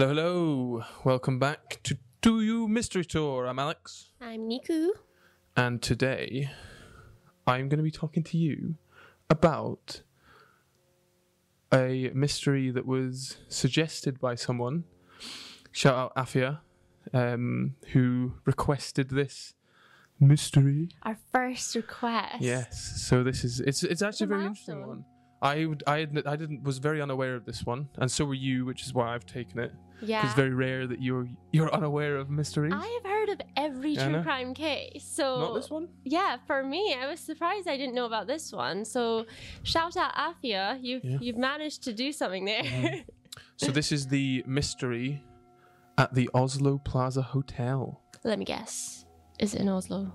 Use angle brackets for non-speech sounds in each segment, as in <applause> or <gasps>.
Hello, hello. Welcome back to To You Mystery Tour. I'm Alex. I'm Niku. And today I'm going to be talking to you about a mystery that was suggested by someone. Shout out Afia, um, who requested this mystery. Our first request. Yes. So this is it's it's actually a a very interesting one. I would I admit I didn't was very unaware of this one, and so were you, which is why I've taken it. Yeah. It's very rare that you're you're unaware of mysteries. I have heard of every true crime case. So Not this one. Yeah, for me, I was surprised I didn't know about this one. So shout out Afia, you've Yeah. you've managed to do something there. Mhm. <laughs> So this is the mystery at the Oslo Plaza Hotel. Let me guess. Is it in Oslo?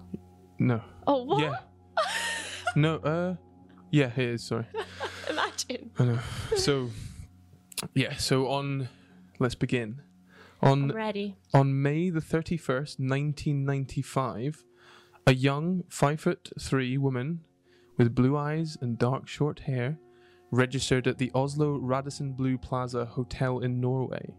No. Oh what? Yeah. <laughs> No. Uh. Yeah, it is. Sorry. <laughs> Imagine. I know. So. Yeah. So on. Let's begin. I'm On ready. on May the thirty first, nineteen ninety five, a young five foot three woman with blue eyes and dark short hair registered at the Oslo Radisson Blu Plaza Hotel in Norway.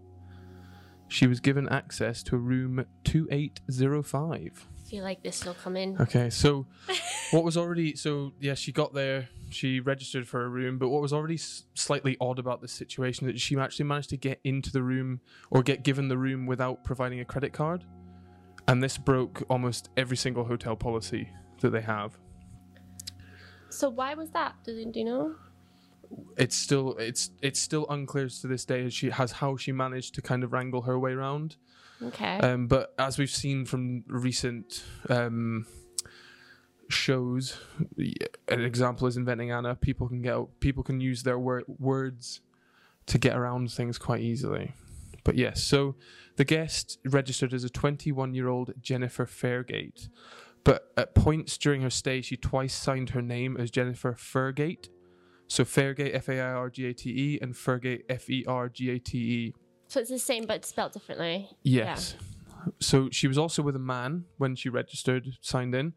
She was given access to room 2805. I feel like this will come in. Okay, so <laughs> what was already so yeah, she got there, she registered for a room, but what was already s- slightly odd about this situation that she actually managed to get into the room or get given the room without providing a credit card. And this broke almost every single hotel policy that they have. So why was that? Do, do you know? It's still it's it's still unclear to this day as she has how she managed to kind of wrangle her way around. Okay. Um, but as we've seen from recent um, shows, an example is inventing Anna. People can get people can use their wor- words to get around things quite easily. But yes, so the guest registered as a 21 year old Jennifer Fairgate. But at points during her stay, she twice signed her name as Jennifer Fergate. So Fairgate, F A I R G A T E, and Fergate, F E R G A T E. so it's the same but spelled differently. Yes. So she was also with a man when she registered, signed in.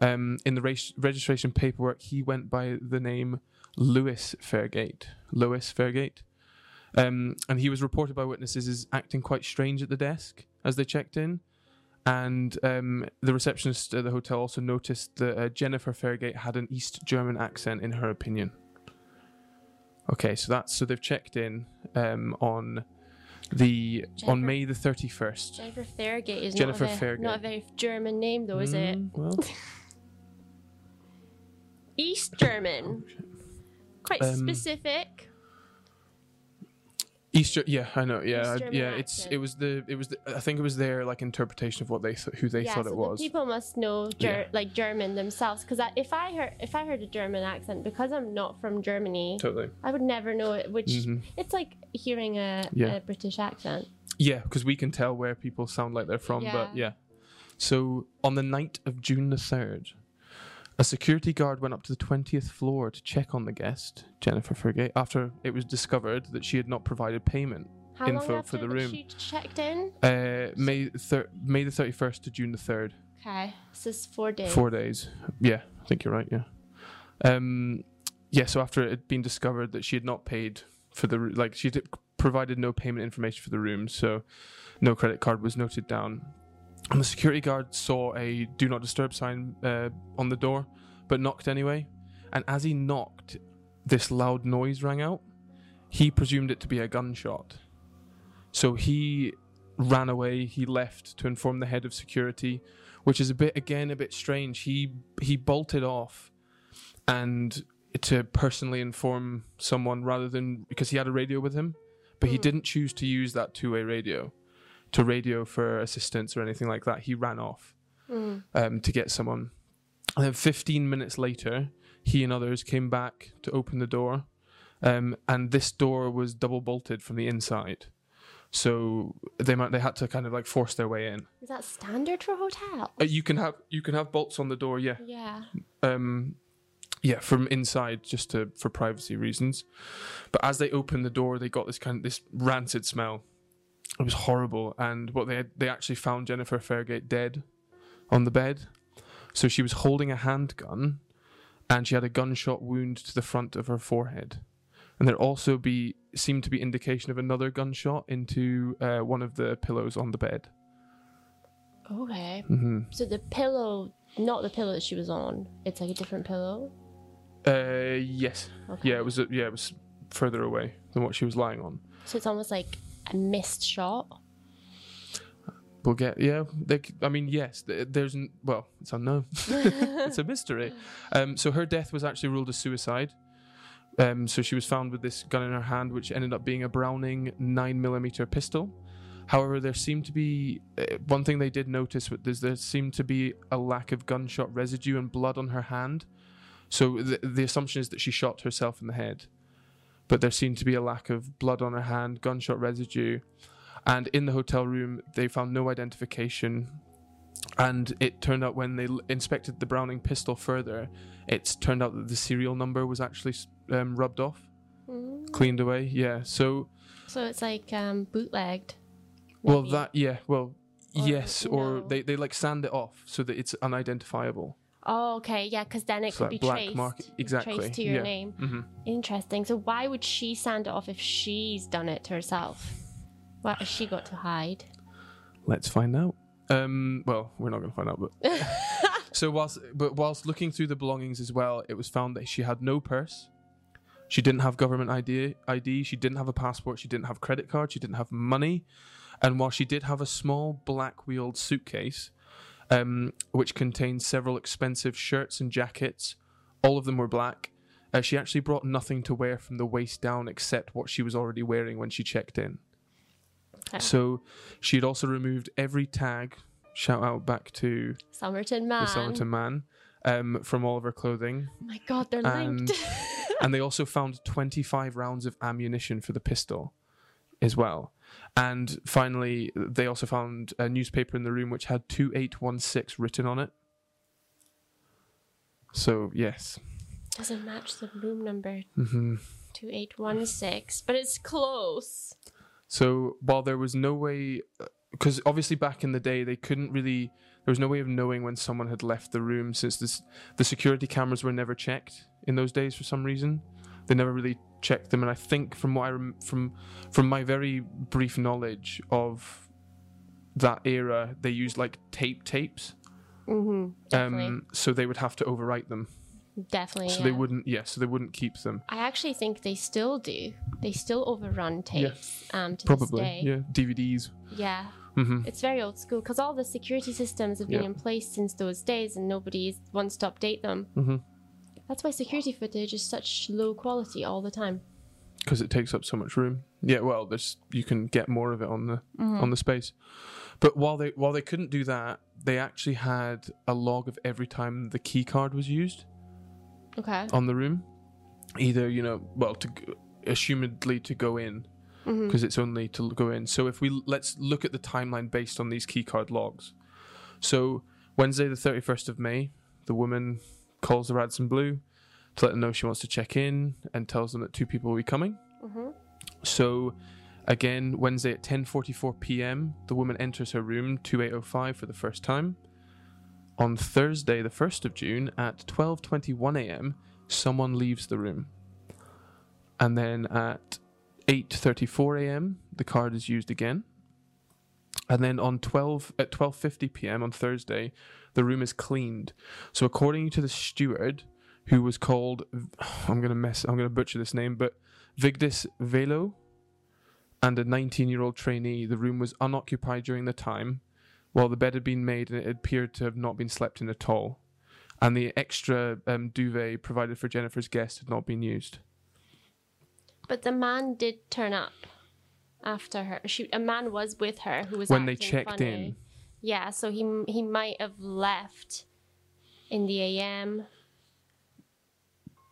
Um, in the res- registration paperwork, he went by the name Lewis Fairgate. Lewis Fairgate. Um, and he was reported by witnesses as acting quite strange at the desk as they checked in. And um, the receptionist at the hotel also noticed that uh, Jennifer Fairgate had an East German accent, in her opinion. Okay, so that's so they've checked in um, on the on May the thirty first. Jennifer Fairgate is Jennifer not, a very, Fairgate. not a very German name though, is it? Well, East German. Quite Um, specific. Easter, yeah, I know, yeah, I- yeah. It's it was the it was the, I think it was their like interpretation of what they th- who they yeah, thought so it the was. people must know ger- Yeah. like German themselves because if I heard if I heard a German accent because I'm not from Germany, Totally. I would never know it. Which Mhm. it's like hearing a, Yeah. a British accent. Yeah, because we can tell where people sound like they're from, but yeah. Yeah. So on the night of June the third, a security guard went up to the twentieth floor to check on the guest, Jennifer Fergate, after it was discovered that she had not provided payment. How Info for the room. she checked in? Uh, May thir- May the thirty first to June the third. Okay, so it's four days. Four days. Yeah, I think you're right. Yeah. Um, yeah. So after it had been discovered that she had not paid for the like she provided no payment information for the room, so no credit card was noted down. And the security guard saw a "Do not disturb" sign uh, on the door, but knocked anyway. And as he knocked, this loud noise rang out. He presumed it to be a gunshot, so he ran away. He left to inform the head of security which is a bit again a bit strange. He he bolted off, and to personally inform someone rather than because he had a radio with him, but he Mm. didn't choose to use that two way radio, to radio for assistance or anything like that. He ran off Mm. um, to get someone. And then 15 minutes later, he and others came back to open the door, um, and this door was double bolted from the inside. So they might they had to kind of like force their way in. Is that standard for hotel? Uh, you can have you can have bolts on the door, yeah. Yeah. Um, yeah, from inside just to for privacy reasons. But as they opened the door, they got this kind of this rancid smell. It was horrible, and what they had, they actually found Jennifer Fairgate dead on the bed. So she was holding a handgun, and she had a gunshot wound to the front of her forehead. and there also be seemed to be indication of another gunshot into uh, one of the pillows on the bed. Okay. hmm So the pillow, not the pillow that she was on. It's like a different pillow. Uh, yes, Okay. yeah, it was. yeah, it was further away than what she was lying on. So it's almost like a missed shot. We'll get. Yeah, they, I mean, yes. There's. Well, it's unknown. <laughs> it's a mystery. Um, so her death was actually ruled a suicide. Um, so she was found with this gun in her hand, which ended up being a Browning nine millimeter pistol. However, there seemed to be uh, one thing they did notice was there seemed to be a lack of gunshot residue and blood on her hand. So the assumption is that she shot herself in the head, but there seemed to be a lack of blood on her hand, gunshot residue, and in the hotel room they found no identification. And it turned out when they inspected the Browning pistol further, it's turned out that the serial number was actually um, rubbed off, Mm. cleaned away. Yeah. So So it's like um, bootlegged. well, maybe. that yeah. Well, Or yes. Or no. they they like sand it off so that it's unidentifiable. Oh, okay, yeah, because then it So could be black traced, mark- exactly, traced to your yeah. name. hmm Interesting. So why would she sand it off if she's done it herself? What has she got to hide? Let's find out. Um, well, we're not going to find out, but <laughs> so whilst but whilst looking through the belongings as well, it was found that she had no purse. She didn't have government ID. ID. She didn't have a passport. She didn't have credit card. She didn't have money. And while she did have a small black-wheeled suitcase, um, which contained several expensive shirts and jackets, all of them were black. Uh, she actually brought nothing to wear from the waist down except what she was already wearing when she checked in. Okay. So she had also removed every tag. Shout out back to Somerton man. the Somerton man um, from all of her clothing, Oh my god, they're And- linked. and they also found 25 rounds of ammunition for the pistol, as well. And finally, they also found a newspaper in the room which had 2816 written on it. So yes, Doesn't match the room number hmm 2816, but it's close. So while there was no way, because obviously back in the day they couldn't really, there was no way of knowing when someone had left the room since this, the security cameras were never checked in those days for some reason. They never really checked them, and I think from what I rem- from from my very brief knowledge of that era, they used like tape tapes, Mm-hmm. Definitely. um, so they would have to overwrite them, Definitely. so yeah. they wouldn't, yeah, so they wouldn't keep them. I actually think they still do. They still overrun tapes. Yeah. tapes um, to Probably, this day. yeah, DVDs. Yeah. Mm-hmm. It's very old school because all the security systems have been Yeah. in place since those days and nobody wants to update them. hmm That's why security footage is such low quality all the time. because it takes up so much room. Yeah, well, there's you can get more of it on the Mm-hmm. on the space. But while they while they couldn't do that, they actually had a log of every time the key card was used Okay. on the room. Either you know, well, to assumedly to go in because it's only to go in. So if we let's look at the timeline based on these key card logs. So Wednesday, the thirty first of May, the woman calls the Radisson Blu to let them know she wants to check in and tells them that two people will be coming. Mhm. So again, Wednesday at 10:44 p.m., the woman enters her room 2805 for the first time. On Thursday, the 1st of June at 12:21 a.m., someone leaves the room. And then at 8:34 a.m., the card is used again. And then on 12 at 12:50 p.m. on Thursday, the room is cleaned. So according to the steward, who was called I'm going to mess I'm to butcher this name, but Vigdis Velo and a 19 year old trainee, the room was unoccupied during the time, while the bed had been made and it appeared to have not been slept in at all. And the extra um, duvet provided for Jennifer's guest had not been used. But the man did turn up after her. She, a man was with her who was When they checked funny. in. Yeah, so he he might have left in the AM,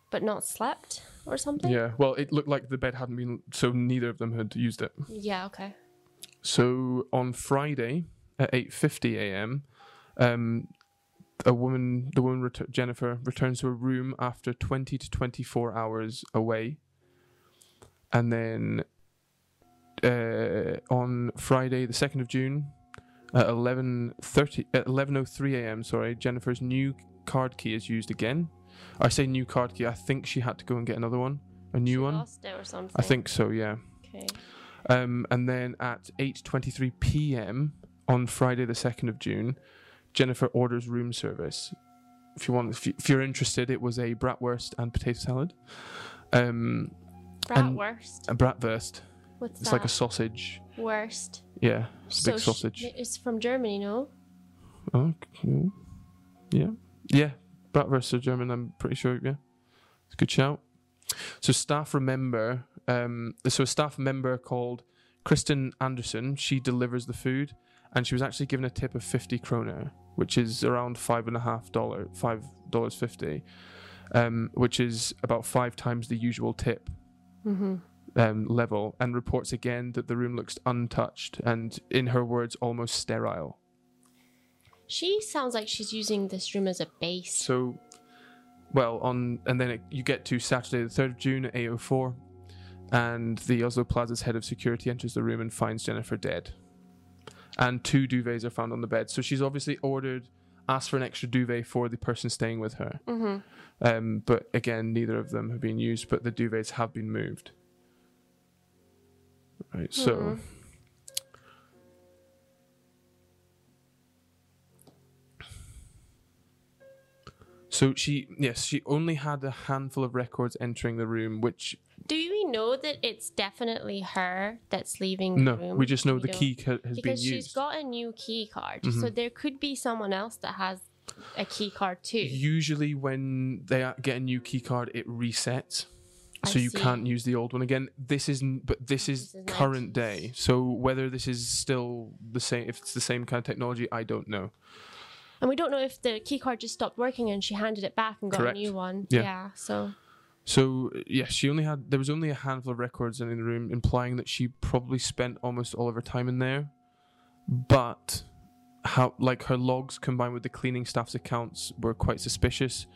but not slept or something. Yeah, well, it looked like the bed hadn't been, so neither of them had used it. Yeah. Okay. So on Friday at 8:50 a.m., um, a woman, the woman ret- Jennifer, returns to her room after 20 to 24 hours away, and then uh, on Friday, the 2nd of June, at 11:30 at 11:03 a.m. Sorry, Jennifer's new card key is used again. I say new card key. I think she had to go and get another one a new She one. Lost it or something. I think so. Yeah. Okay. Um, and then at 8:23 p.m. on Friday, the second of June, Jennifer orders room service. If you want, if, you, you're interested, it was a bratwurst and potato salad. Um, And- Bratwurst. a bratwurst. What's It's that? like a sausage. worst. Yeah, it's a So big sh- sausage. It's from Germany, no? Oh. Yeah, yeah. Bratwurst are German. I'm pretty sure. Yeah, it's a good shout. So staff remember. Um, so a staff member called Kristen Anderson. She delivers the food, and she was actually given a tip of fifty kroner, which is around five and a half dollar, five dollars fifty, um, which is about five times the usual tip Mm-hmm. Um, level. And reports again that the room looks untouched and, in her words, almost sterile. She sounds like she's using this room as a base. So, well, on and then it, you get to Saturday, the third of June at eight oh four, and the Oslo Plaza's head of security enters the room and finds Jennifer dead. And two duvets are found on the bed. So she's obviously ordered, asked for an extra duvet for the person staying with her. Mm-hmm. Um, but again, neither of them have been used, but the duvets have been moved. Right. So. Hmm. So she, yes, she only had a handful of records entering the room, which Do we know that it's definitely her that's leaving the room? no, we just know the don't. key ca- has because been she's used. got a new key card, Mhm. so there could be someone else that has a key card too. Usually, when they get a new key card, it resets, I so you see. can't use the old one again. This is, but this is This is current 90s. day. So whether this is still the same, if it's the same kind of technology, I don't know. And we don't know if the key card just stopped working and she handed it back and got Correct. a new one. Yeah. so So yes, she only had there was only a handful of records in the room, implying that she probably spent almost all of her time in there. But how like her logs combined with the cleaning staff's accounts were quite suspicious,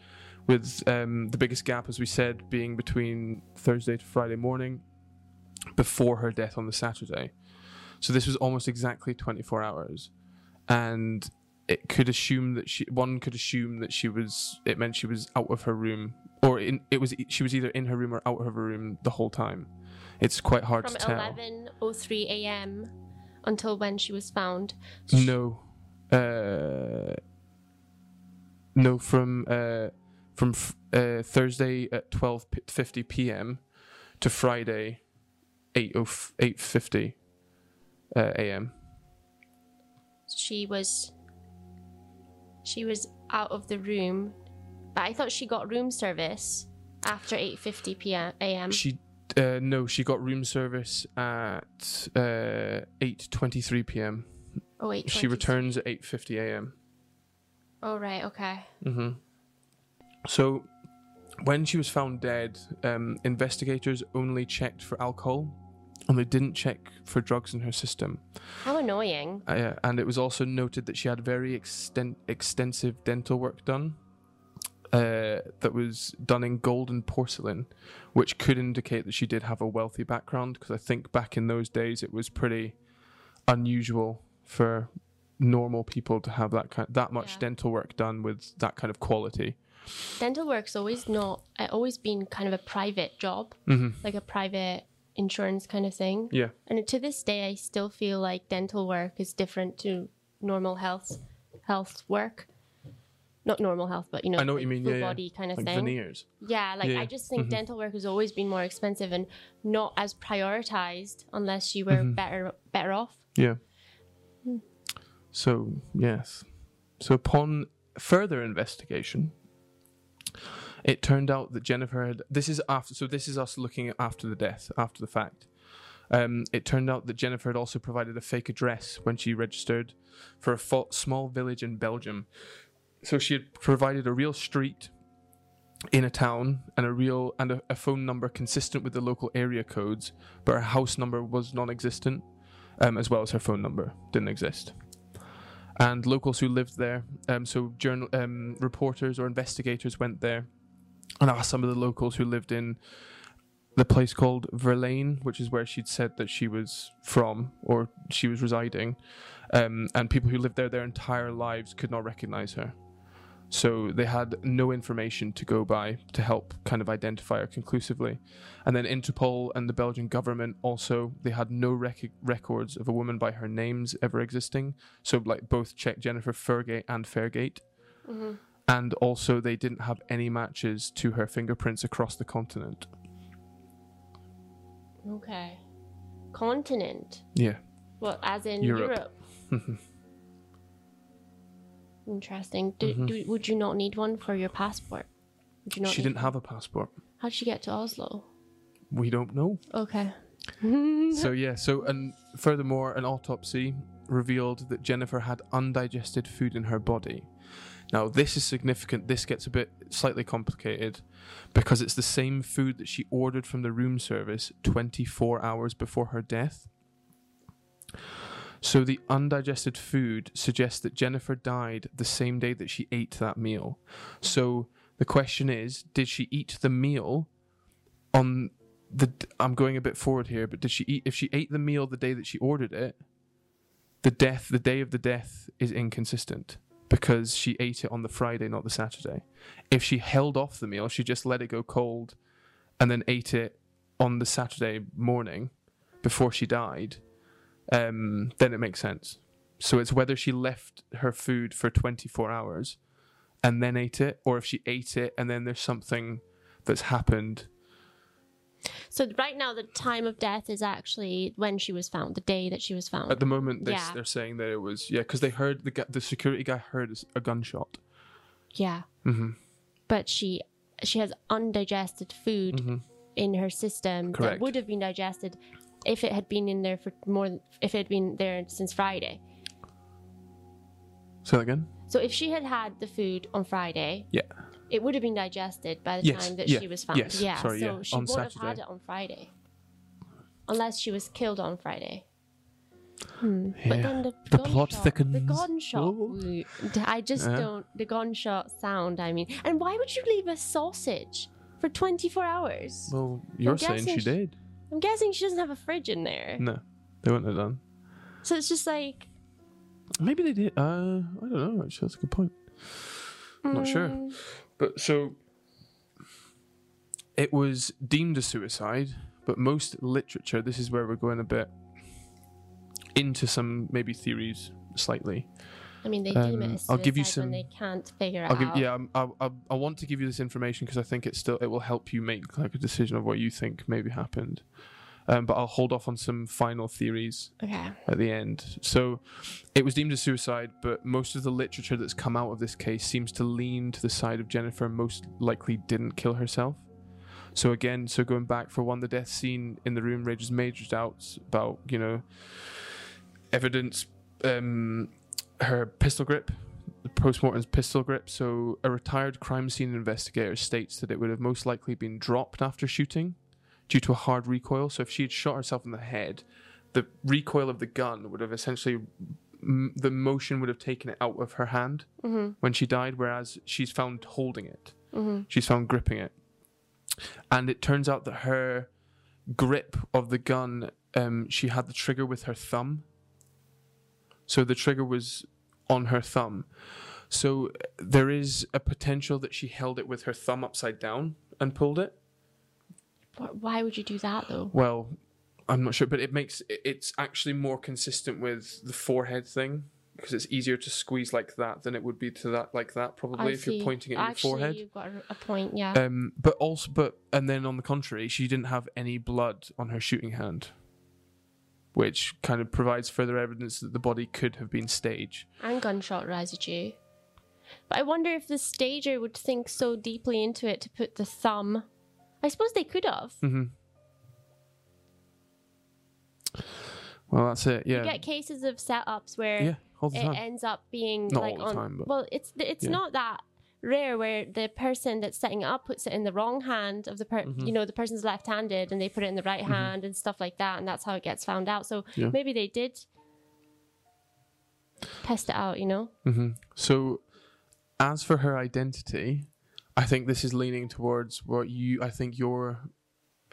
with um, the biggest gap, as we said, being between Thursday to Friday morning, before her death on the Saturday. So this was almost exactly twenty four hours, and it could assume that she one could assume that she was it meant she was out of her room or in it was she was either in her room or out of her room the whole time it's quite hard from to tell From eleven oh three a.m. until when she was found. So no uh no from uh from uh, thursday at 12:50 p.m. to friday 8 8:50 uh, a.m. she was she was out of the room, but I thought she got room service after eight fifty p.m. a.m. She uh, no, she got room service at uh, 8:23 p.m. oh wait, She returns at 8:50 a.m. Oh right, okay. hmm So, when she was found dead, um, investigators only checked for alcohol, and they didn't check for drugs in her system. How annoying. Uh, and it was also noted that she had very exten- extensive dental work done. Uh, that was done in gold and porcelain, which could indicate that she did have a wealthy background. Because I think back in those days, it was pretty unusual for normal people to have that kind that much Yeah. dental work done with that kind of quality. Dental work's always not uh, always been kind of a private job, hmm like a private insurance kind of thing. Yeah, And to this day, I still feel like dental work is different to normal health health work. Not normal health, but you know, I know what you mean. Full Yeah, yeah. body kind of like thing. veneers. Yeah, like Yeah, I just think mhm. dental work has always been more expensive and not as prioritized unless you were Mhm. better better off. Yeah. Hmm. So, yes. So, upon further investigation, it turned out that Jennifer had. This is after. So, this is us looking after the death, after the fact. Um, it turned out that Jennifer had also provided a fake address when she registered for a fa- small village in Belgium. So, she had provided a real street in a town and a real and a, a phone number consistent with the local area codes, but her house number was non-existent um, as well as her phone number didn't exist. And locals who lived there, um, so journal um, reporters or investigators went there and asked some of the locals who lived in the place called Verlaine, which is where she'd said that she was from or she was residing. Um, and people who lived there their entire lives could not recognize her. So they had no information to go by to help kind of identify her conclusively. And then Interpol and the Belgian government also they had no rec- records of a woman by her names ever existing. So like both checked Jennifer Fergate and Fairgate. hmm And also they didn't have any matches to her fingerprints across the continent. Okay. Continent. Yeah. Well, as in Europe. Europe. <laughs> Interesting. Do, Mhm. do, would you not need one for your passport? Would you not? she didn't one? have a passport. How'd she get to Oslo? We don't know. Okay. so yeah, so and furthermore, an autopsy revealed that Jennifer had undigested food in her body. Now this is significant. This gets a bit slightly complicated because it's the same food that she ordered from the room service 24 hours before her death. So the undigested food suggests that Jennifer died the same day that she ate that meal. So the question is, did she eat the meal on the I'm going a bit forward here, but did she eat if she ate the meal the day that she ordered it? The death, the day of the death is inconsistent because she ate it on the Friday, not the Saturday. If she held off the meal, she just let it go cold and then ate it on the Saturday morning before she died, um, then it makes sense. So it's whether she left her food for 24 hours and then ate it, or if she ate it and then there's something that's happened So right now, the time of death is actually when she was found, the day that she was found. At the moment, they, Yeah. they're saying that it was yeah, because they heard the the security guy heard a gunshot. yeah, hmm but she she has undigested food hmm in her system that would have been digested if it had been in there for more if it had been there since Friday. Say that again. So if she had had the food on Friday, Yeah. it would have been digested by the Yes, time that yeah, she was found. yes, yeah, sorry, so yeah, she on would have had it on Friday, unless she was killed on Friday. Hmm. But then the, The gunshot, plot The thickens. gunshot. Whoa. ooh, I just Yeah. don't. The gunshot sound. I mean, and why would you leave a sausage for 24 hours? Well, you're saying guessing she did. I'm guessing she doesn't have a fridge in there. No, they wouldn't have done. So it's just like. Maybe they did. Uh, I don't know. Actually, that's a good point. I'm not sure. mm, But so it was deemed a suicide, but most literature. This is where we're going a bit into some maybe theories slightly. I mean, they it Um, a I'll give you some- they can't figure it I'll give out. yeah. I'm- I, I I want to give you this information because I think it still it will help you make like a decision of what you think maybe happened. Um, but I'll hold off on some final theories Okay. at the end. So it was deemed a suicide, but most of the literature that's come out of this case seems to lean to the side of Jennifer most likely didn't kill herself. So again, so going back for one, the death scene in the room raises major doubts about, you know, evidence, um, her pistol grip, the postmortem's pistol grip. So a retired crime scene investigator states that it would have most likely been dropped after shooting due to a hard recoil. So if she had shot herself in the head, the recoil of the gun would have essentially m- the motion would have taken it out of her hand Mm-hmm. when she died, whereas she's found holding it. Mm-hmm. She's found gripping it, and it turns out that her grip of the gun, um, she had the trigger with her thumb. So the trigger was on her thumb. So there is a potential that she held it with her thumb upside down and pulled it. Why would you do that though? Well, I'm not sure, but it makes it's actually more consistent with the forehead thing because it's easier to squeeze like that than it would be to that like that probably I if see. you're pointing at Actually, your forehead. you've got a- a point. Yeah. Um, but also, but and then on the contrary, she didn't have any blood on her shooting hand, which kind of provides further evidence that the body could have been staged. and gunshot residue. But I wonder if the stager would think so deeply into it to put the thumb. I suppose they could have. Mm-hmm. Well, that's it. Yeah. You get cases of setups where yeah, it time. ends up being Not like all the on. time, but- well, it's it's Yeah. not that rare where the person that's setting it up puts it in the wrong hand of the per Mhm. you know the person's left-handed and they put it in the right Mhm. hand and stuff like that and that's how it gets found out so Yeah. maybe they did test it out you know hmm So, as for her identity, I think this is leaning towards what you. I think you're,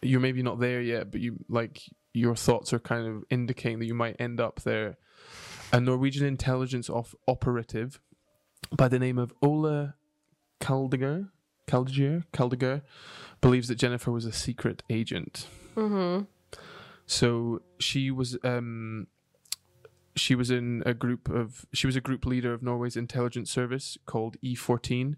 you're maybe not there yet, but you like your thoughts are kind of indicating that you might end up there. A Norwegian intelligence of operative by the name of Ola Kaldager, Kaldager, Kaldager, believes that Jennifer was a secret agent. Mm-hmm. So she was um she was in a group of she was a group leader of Norway's intelligence service called E14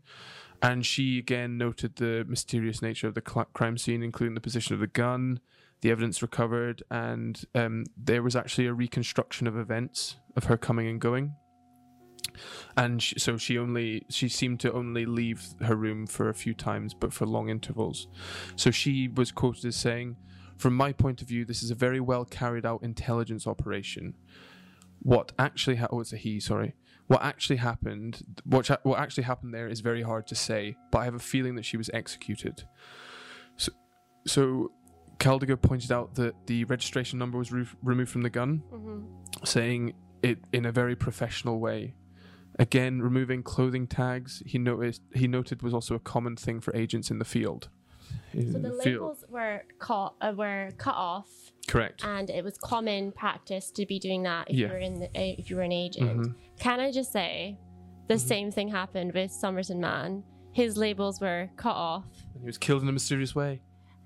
and she again noted the mysterious nature of the cl- crime scene including the position of the gun the evidence recovered and um, there was actually a reconstruction of events of her coming and going and sh so she only she seemed to only leave her room for a few times but for long intervals so she was quoted as saying from my point of view, this is a very well carried out intelligence operation. What actually ha- oh, it's a he, sorry. What actually happened? What what actually happened there is very hard to say, but I have a feeling that she was executed. So, so Kaldager pointed out that the registration number was re- removed from the gun, Mm-hmm. saying it in a very professional way. Again, removing clothing tags, he noticed he noted was also a common thing for agents in the field. In So the field. labels were cut uh, were cut off, correct. and it was common practice to be doing that if Yeah. you were in the, uh, if you were an agent. Mhm. Can I just say, the Mm-hmm. same thing happened with Somerton Man. His labels were cut off. And he was killed in a mysterious way.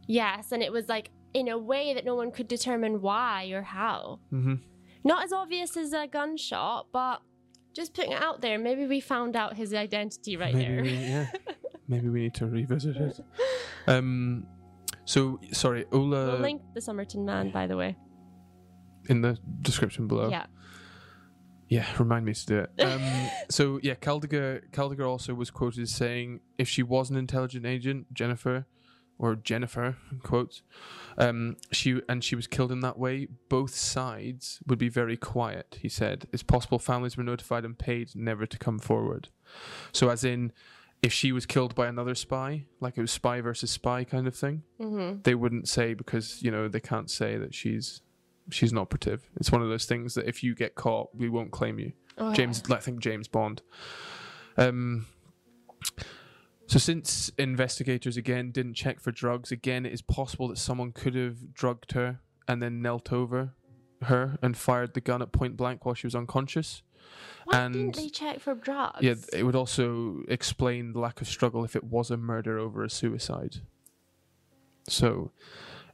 Yes, and it was like in a way that no one could determine why or how. hmm Not as obvious as a gunshot, but just putting it out there. Maybe we found out his identity right Maybe there. we, yeah. <laughs> Maybe we need to revisit it. Um, so sorry, Ola we'll link the Somerton Man, by the way. in the description below. Yeah. Yeah, remind me to do it. Um, <laughs> so yeah, Kaldager Kaldager also was quoted as saying, if she was an intelligent agent, Jennifer, or Jennifer, in quotes, um, she and she was killed in that way. Both sides would be very quiet. He said, it's possible families were notified and paid never to come forward. So as in, if she was killed by another spy, like it was spy versus spy kind of thing, Mm-hmm. they wouldn't say because you know they can't say that she's she's an operative. It's one of those things that if you get caught, we won't claim you. Oh, James, I think James Bond. Um. So since investigators again didn't check for drugs, again it is possible that someone could have drugged her and then knelt over her and fired the gun at point blank while she was unconscious. Why and- didn't they check for drugs? Yeah, it would also explain the lack of struggle if it was a murder over a suicide. So,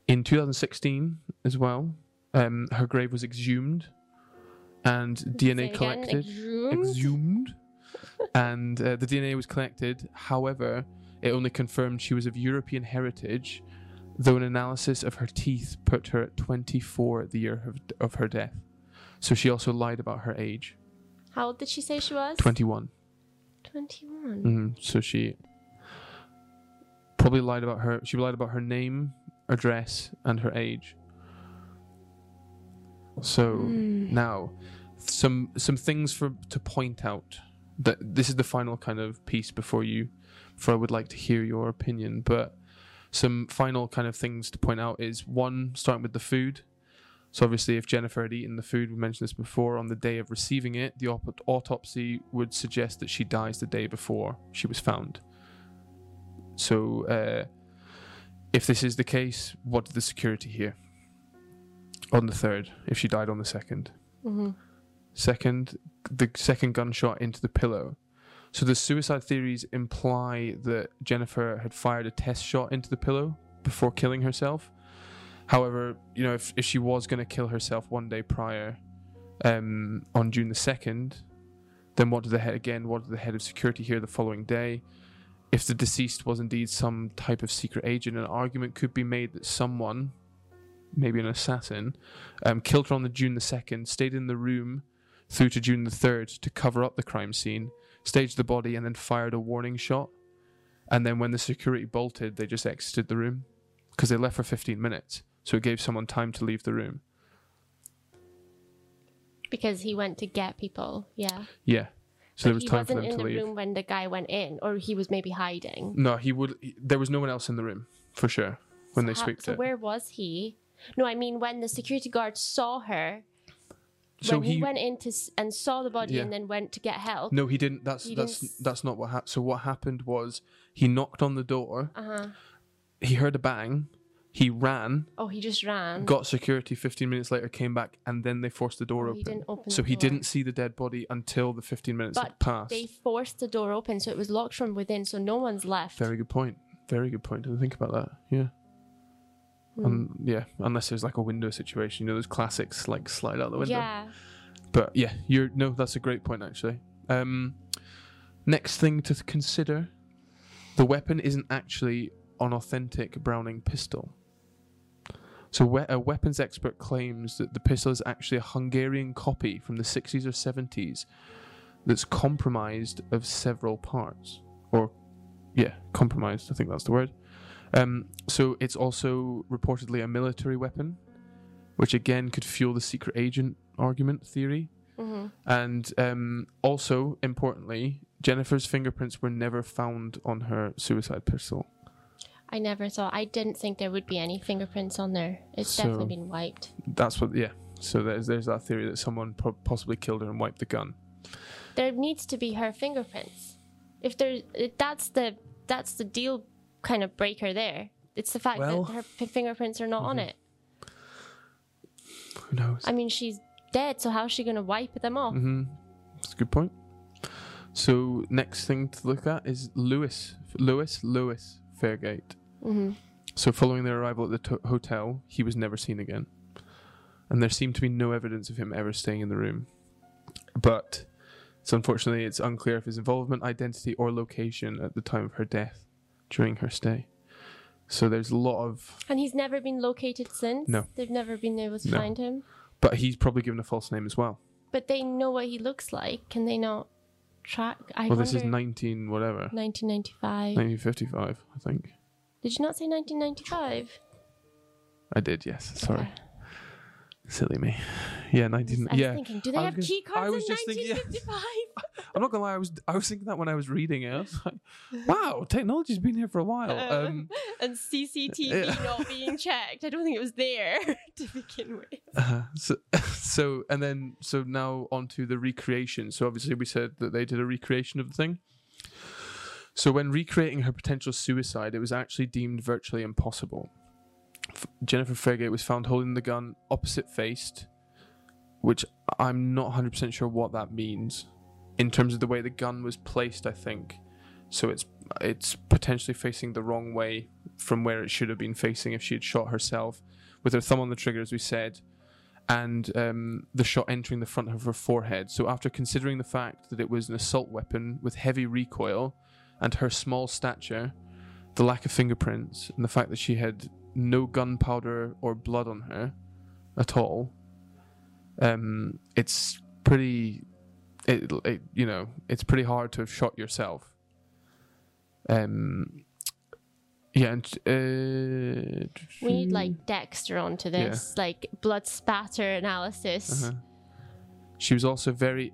in 2016 as well, um, her grave was exhumed and DNA collected. exhumed? Exhumed. And uh, the DNA was collected. However, it only confirmed she was of European heritage, though an analysis of her teeth put her at 24 the year of, of her death. So she also lied about her age. How old did she say she was? 21. 21. hmm So she probably lied about her. She lied about her name, address, and her age. So Hmm. now, some some things for to point out. That this is the final kind of piece before you, for I would like to hear your opinion. But some final kind of things to point out is one, starting with the food. So obviously, if Jennifer had eaten the food, we mentioned this before, on the day of receiving it, the op- autopsy would suggest that she dies the day before she was found. So, uh, if this is the case, what did the security hear? On the third, if she died on the second. Mhm. Second, the second gunshot into the pillow. So the suicide theories imply that Jennifer had fired a test shot into the pillow before killing herself. However, you know, if, if she was going to kill herself one day prior, um, on June the second, then what did the head again? What did the head of security hear the following day? If the deceased was indeed some type of secret agent, an argument could be made that someone, maybe an assassin, um, killed her on the June the second, stayed in the room through to June the third to cover up the crime scene, staged the body, and then fired a warning shot. And then when the security bolted, they just exited the room because they left for 15 minutes. So it gave someone time to leave the room. Because he went to get people. Yeah. Yeah. So But there was time for them to leave. He wasn't in the room when the guy went in, or he was maybe hiding. No, he would. he- there was no one else in the room for sure when they So how- swept so it. where was he? No, I mean when the security guard saw her. So when he, he- went in to s- and saw the body Yeah. and then went to get help. No, he didn't. That's He that's didn't s- that's not what happened. So what happened was he knocked on the door. Uh huh. He heard a bang, He ran, Oh, he just ran. got security. Fifteen minutes later, came back, and then they forced the door Oh, he open. didn't open so he door. didn't see the dead body until the fifteen minutes had But passed. They forced the door open, so it was locked from within, so no one's left. Very good point. Very good point. Didn't think about that. Yeah. Hmm. Um, yeah. Unless there's like a window situation, you know, those classics like slide out the window. yeah. But yeah, you're no, that's a great point actually. Um, next thing to consider, the weapon isn't actually an authentic Browning pistol. So we- a weapons expert claims that the pistol is actually a Hungarian copy from the 60s or 70s that's compromised of several parts, or yeah, compromised. I think that's the word. Um, so it's also reportedly a military weapon, which again could fuel the secret agent argument theory. hmm And um, also, importantly, Jennifer's fingerprints were never found on her suicide pistol. I never thought. I didn't think there would be any fingerprints on there. It's So- definitely been wiped. That's what, yeah. So there's there's that theory that someone po- possibly killed her and wiped the gun. There needs to be her fingerprints. If there, that's the that's the deal kind of break her there. It's the fact Well- that her p- fingerprints are not on Mhm. it. Who knows? I mean, she's dead, so how's she gonna wipe them off? hmm That's a good point. So next thing to look at is Lewis, Lewis, Lewis Fairgate. hmm So following their arrival at the to- hotel, he was never seen again, and there seemed to be no evidence of him ever staying in the room. But so unfortunately, it's unclear if his involvement, identity, or location at the time of her death during her stay. So there's a lot of, And he's never been located since. No. they've never been able to No. find him. but he's probably given a false name as well. But they know what he looks like. Can they not track? I well, this is 19 whatever, 1995. 1955, I think. Did you not say 1995? I did, yes. Sorry. Silly me. Yeah, I 19. I was yeah, thinking, do they have key cards in just thinking- yeah. 1955? <laughs> I'm not gonna lie. I was I was thinking that when I was reading it. I was like, "Wow, technology's been here for a while." Um, <laughs> and CCTV Yeah. not <laughs> being checked. I don't think it was there to begin with. uh, so, so and then so now onto the recreation. So obviously we said that they did a recreation of the thing. So when recreating her potential suicide, it was actually deemed virtually impossible. F- Jennifer Fairgate was found holding the gun opposite faced, which I'm not 100% sure what that means in terms of the way the gun was placed, I think. So it's it's potentially facing the wrong way from where it should have been facing if she had shot herself, with her thumb on the trigger, as we said, and um, the shot entering the front of her forehead. So after considering the fact that it was an assault weapon with heavy recoil, and her small stature, the lack of fingerprints, and the fact that she had no gunpowder or blood on her at all, um, it's pretty. It, it you know it's pretty hard to have shot yourself. Um. Yeah, and uh, We need like Dexter onto this, like blood spatter analysis. Uh-huh. She was also very,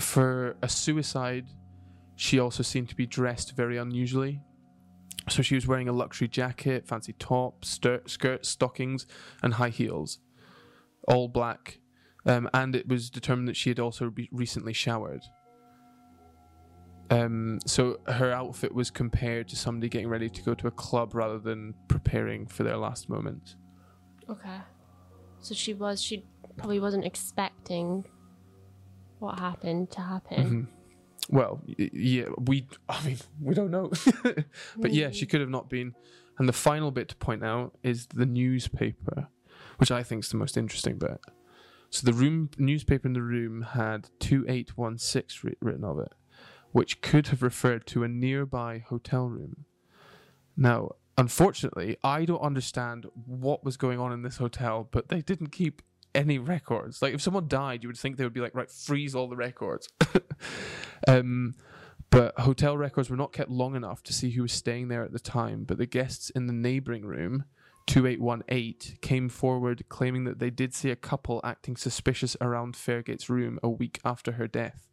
for a suicide, she also seemed to be dressed very unusually. So she was wearing a luxury jacket, fancy top, stir- skirt, stockings, and high heels, all black. Um, and it was determined that she had also be- recently showered. Um, so her outfit was compared to somebody getting ready to go to a club rather than preparing for their last moments. Okay. So she was, she probably wasn't expecting what happened to happen. Well, yeah, we. I mean, we don't know, <laughs> but yeah, she could have not been. And the final bit to point out is the newspaper, which I think is the most interesting bit. So the room newspaper in the room had two eight one six written of it, which could have referred to a nearby hotel room. Now, unfortunately, I don't understand what was going on in this hotel, but they didn't keep any records. Like if someone died, you would think they would be like, right, freeze all the records. <laughs> um, but hotel records were not kept long enough to see who was staying there at the time. But the guests in the neighboring room, 2818, came forward claiming that they did see a couple acting suspicious around Fairgate's room a week after her death.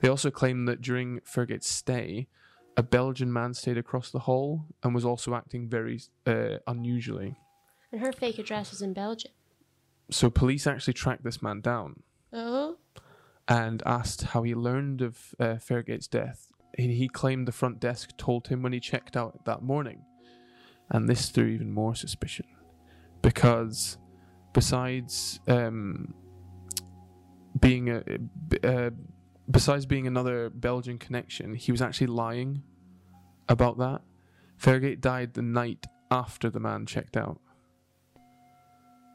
They also claimed that during Fairgate's stay, a Belgian man stayed across the hall and was also acting very uh, unusually. And her fake address was in Belgium. So police actually tracked this man down Oh. and asked how he learned of uh, Fairgate's death. He, he claimed the front desk told him when he checked out that morning. and this threw even more suspicion because besides um, being a uh, besides being another Belgian connection, he was actually lying about that. Fairgate died the night after the man checked out.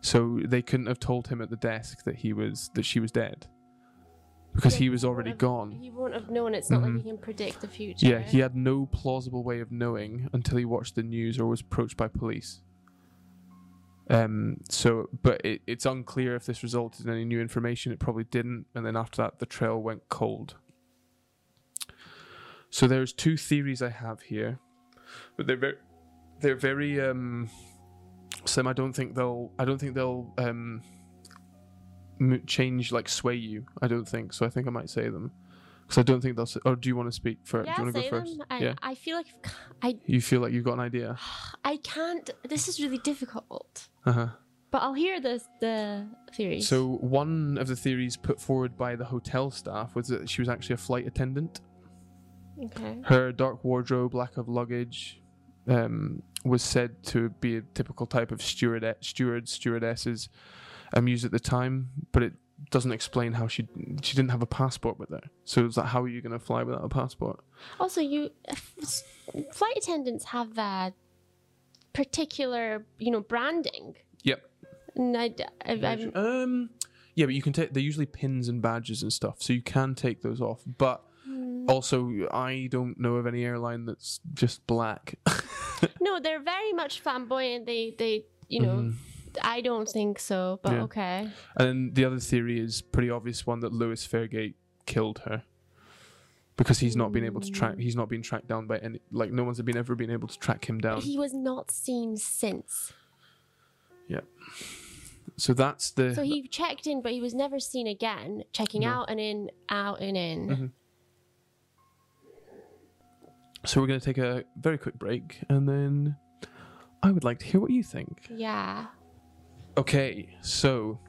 So they couldn't have told him at the desk that he was that she was dead. Because Yeah, he was already have- gone. He won't have known. It's not Mhm. like he can predict the future. Yeah, he had no plausible way of knowing until he watched the news or was approached by police. Um. So, but it, it's unclear if this resulted in any new information. It probably didn't, and then after that, the trail went cold. So there's two theories I have here, but they're very, they're very um. Sam, I don't think they'll. I don't think they'll um. Change like sway you. I don't think so. I think I might say them because I don't think they'll. Say, or do you want to speak first? Yeah, do you want to go first? them. I, yeah. I feel like I You feel like you've got an idea. I can't. This is really difficult. Uh huh. But I'll hear the the theories. So one of the theories put forward by the hotel staff was that she was actually a flight attendant. okay. Her dark wardrobe, lack of luggage, um, was said to be a typical type of steward, stewards, stewardesses um, used at the time, but it doesn't explain how she she didn't have a passport with her. So it's like, how are you going to fly without a passport? Also, you f- s- flight attendants have that particular, you know, branding. Yep. And I, I, I'm, Um, yeah, but you can take. They're usually pins and badges and stuff, so you can take those off. But. Also, I don't know of any airline that's just black. <laughs> no, they're very much flamboyant. They, they, you know, Mhm. I don't think so. But Yeah. okay. And the other theory is pretty obvious one that Lewis Fairgate killed her because he's not been able to track. Mm. He's not been tracked down by any. Like no one's been ever been able to track him down. He was not seen since. Yeah so that's the. So he checked in, but he was never seen again. Checking No. out and in, out and in. Mhm. So we're going to take a very quick break, and then I would like to hear what you think. Yeah. Okay, so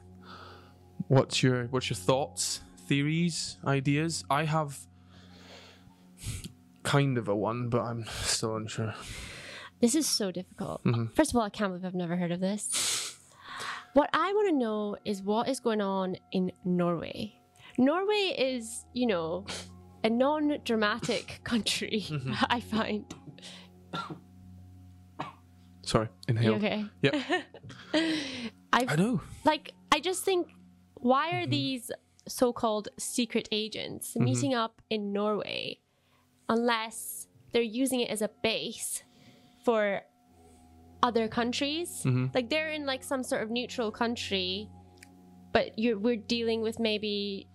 what's your what's your thoughts, theories, ideas? I have kind of a one, but I'm still unsure. This is so difficult. Mhm. First of all, I can't believe I've never heard of this. What I want to know is what is going on in Norway. Norway is, you know, a non dramatic <laughs> country, Mm-hmm. I find. Sorry, inhale. okay? Yep. <laughs> I I know. like, I just think, why Mm-hmm. are these so called secret agents meeting up in Norway unless they're using it as a base for other countries? Mm-hmm. like they're in like some sort of neutral country but you're we're dealing with maybe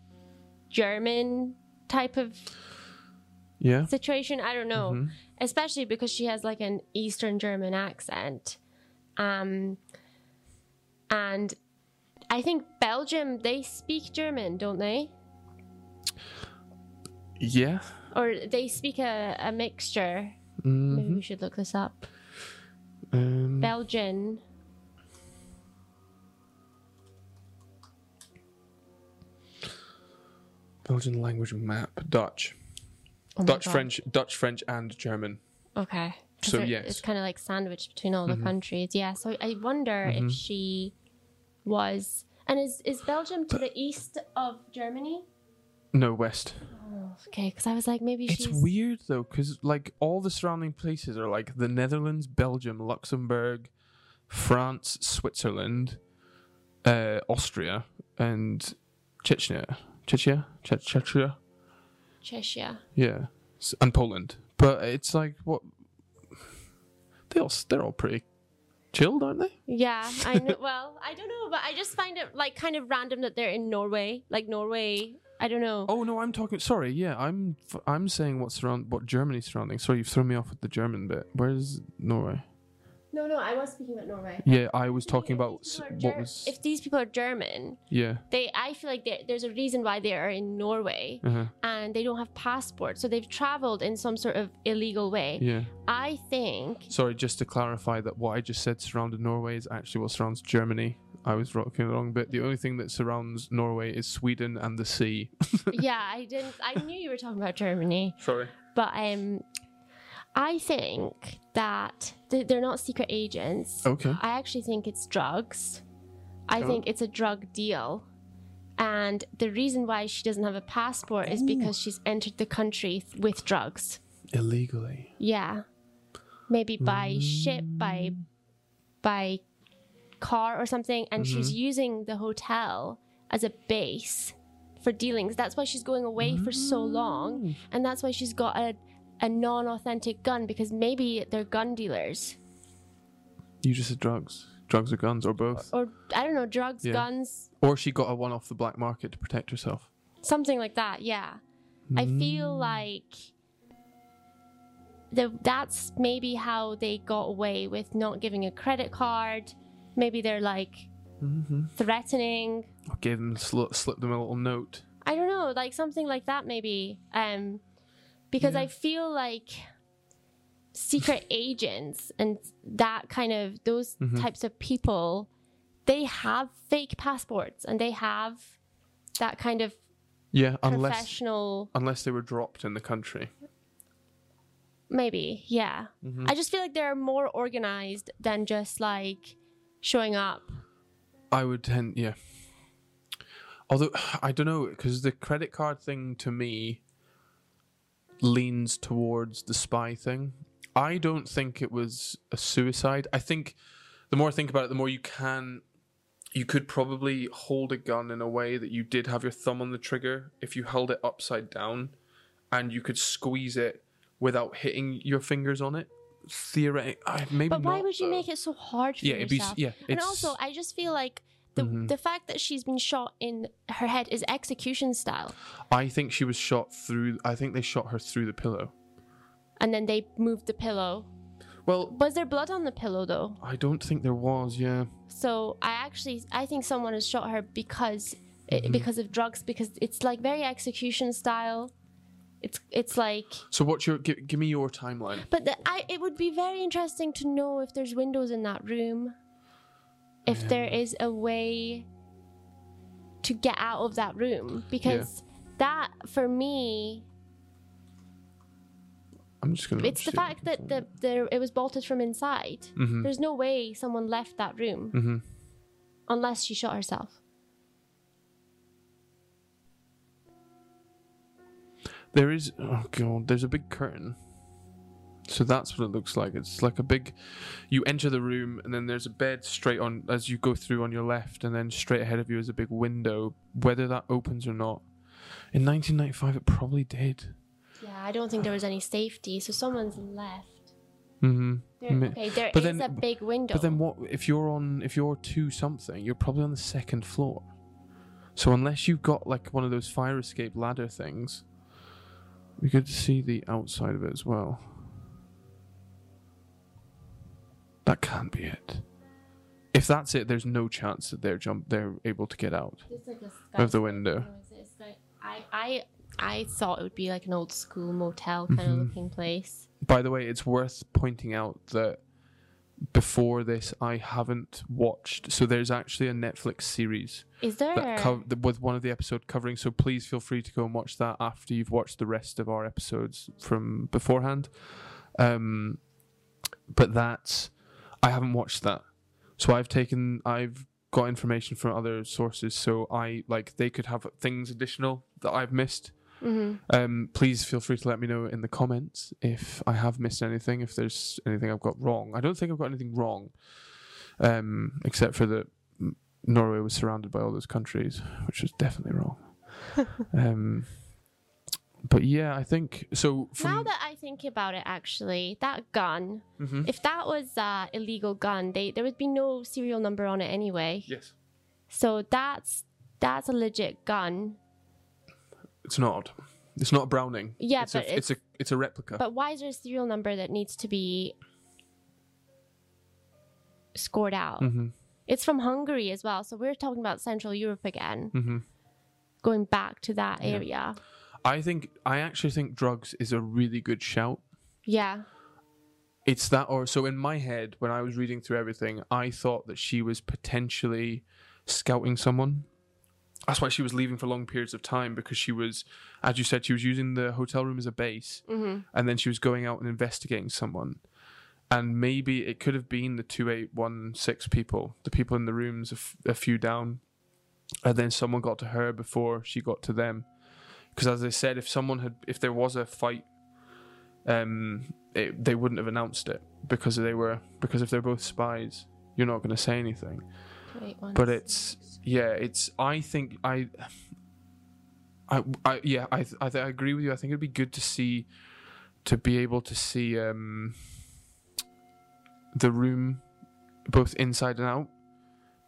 german type of Yeah. situation? I don't know. Mhm. especially because she has like an eastern german accent. Um and i think belgium they speak german don't they? Yeah. or they speak a, a mixture. Hmm maybe we should look this up. Um, belgian Belgian language map. Dutch. Oh Dutch, God. French, Dutch, French, and German. Okay. So, yes. it's kind of like sandwiched between all Mhm. the countries. Yeah. So I wonder Mhm. if she was, and is is Belgium to the east of Germany? No, West. Oh, okay, because I was like, maybe It's she's. weird though, because like all the surrounding places are like the Netherlands, Belgium, Luxembourg, France, Switzerland, uh, Austria, and Chechnya. Chechnya? Che- Chechnya? Cheshire. Yeah, S- and Poland. But it's like what they all they're all pretty chilled, aren't they? Yeah, I know. <laughs> well, I don't know, but I just find it like kind of random that they're in Norway. Like Norway, I don't know. Oh no, I'm talking. Sorry, yeah, I'm f- I'm saying what's surround what Germany's surrounding. Sorry, you've thrown me off with the German bit. Where's Norway? No, no, I was speaking about Norway. Yeah, I was talking about these s- what Ger- was. If these people are German, Yeah. they I feel like there's a reason why they are in Norway. Uh-huh. and they don't have passports, so they've traveled in some sort of illegal way. Yeah. I think Sorry, just to clarify that what I just said surrounded Norway is actually what surrounds Germany. I was rocking the wrong bit. The only thing that surrounds Norway is Sweden and the sea. <laughs> yeah, I didn't I knew you were talking about Germany, Sorry. but um I think that they- they're not secret agents. Okay. I actually think it's drugs. I Oh. think it's a drug deal. And the reason why she doesn't have a passport is because she's entered the country th- with drugs. Illegally. Yeah. Maybe by ship, mm. by by car or something and mm-hmm. she's using the hotel as a base for dealings. That's why she's going away for so long mm. and that's why she's got a a non-authentic gun because maybe they're gun dealers You just said drugs. Drugs or guns or both. or I don't know, drugs, Yeah. guns, Or she got a one off the black market to protect herself. something like that. Yeah. I feel like the, that's maybe how they got away with not giving a credit card. Maybe they're like threatening. I gave them sl- slip them a little note. I don't know, like something like that maybe. Um, because I feel like secret <laughs> agents and that kind of those mm-hmm. types of people, they have fake passports and they have that kind of Yeah, unless professional. unless they were dropped in the country. Maybe, yeah. Mm-hmm. I just feel like they're more organized than just like showing up. I would tend, yeah. Although <sighs> I don't know, because the credit card thing to me leans towards the spy thing. I don't think it was a suicide. I think the more I think about it, the more you can. You could probably hold a gun in a way that you did have your thumb on the trigger if you held it upside down, and you could squeeze it without hitting your fingers on it. Theoretic, maybe. But why not, would you though. make it so hard for Yeah, it'd be yourself? yeah, and also, I just feel like the the fact that she's been shot in her head is execution style, I think she was shot through. I think they shot her through the pillow. and then they moved the pillow. Well, Was there blood on the pillow though? I don't think there was. Yeah, So I actually I think someone has shot her because Mm-hmm. eh, because of drugs because it's like very execution style. It's it's like So what's your? Give, give me your timeline. But the, I, it would be very interesting to know if there's windows in that room, if there is a way to get out of that room, because that for me, I'm just gonna. it's the fact that the, the it was bolted from inside. Mhm. There's no way someone left that room Mhm. unless she shot herself. There is. Oh god, there's a big curtain. So that's what it looks like. It's like a big. You enter the room, and then there's a bed straight on as you go through on your left, and then straight ahead of you is a big window. Whether that opens or not, in 1995 it probably did. Yeah, I don't think there was any safety, so someone's left. Mm-hmm. There, okay, there is but then- a big window. But then what if you're on if you're two something, you're probably on the second floor. So unless you've got like one of those fire escape ladder things, we could see the outside of it as well. That can't be it. If that's it, there's no chance that they're jump they're able to get out like a of the window. Like- I, I, I thought it would be like an old school motel kind Mm-hmm. of looking place. By the way, it's worth pointing out that before this, I haven't watched. So there's actually a Netflix series Is there? co- th- with one of the episode covering. So please feel free to go and watch that after you've watched the rest of our episodes from beforehand. Um, but that's I haven't watched that, so I've taken I've got information from other sources. So I like they could have things additional that I've missed. Mhm. Um, please feel free to let me know in the comments if I have missed anything, if there's anything I've got wrong. I don't think I've got anything wrong, um, except for that Norway was surrounded by all those countries, which is definitely wrong. <laughs> um, but yeah, I think so. From, now that I think about it, actually, that gun, Mhm. if that was a illegal gun, they there would be no serial number on it anyway. yes, So that's that's a legit gun. it's not. It's not a Browning. Yeah, it's but a, it's a it's a replica. But why is there a serial number that needs to be scored out? Mhm. It's from Hungary as well, so we're talking about Central Europe again, Mhm. going back to that area. I think I actually think drugs is a really good shout. Yeah. It's that, or so in my head, when I was reading through everything, I thought that she was potentially scouting someone. That's why she was leaving for long periods of time because she was, as you said, she was using the hotel room as a base, hmm and then she was going out and investigating someone. and maybe it could have been the two eight one six people, the people in the rooms a, f- a few down, and then someone got to her before she got to them. Because as I said, if someone had, if there was a fight, um, it, they wouldn't have announced it because they were because if they're both spies, you're not going to say anything. Wait, But it's yeah, it's I think I. I, I yeah I I, I agree with you. I think it'd be good to see, to be able to see um. The room, both inside and out,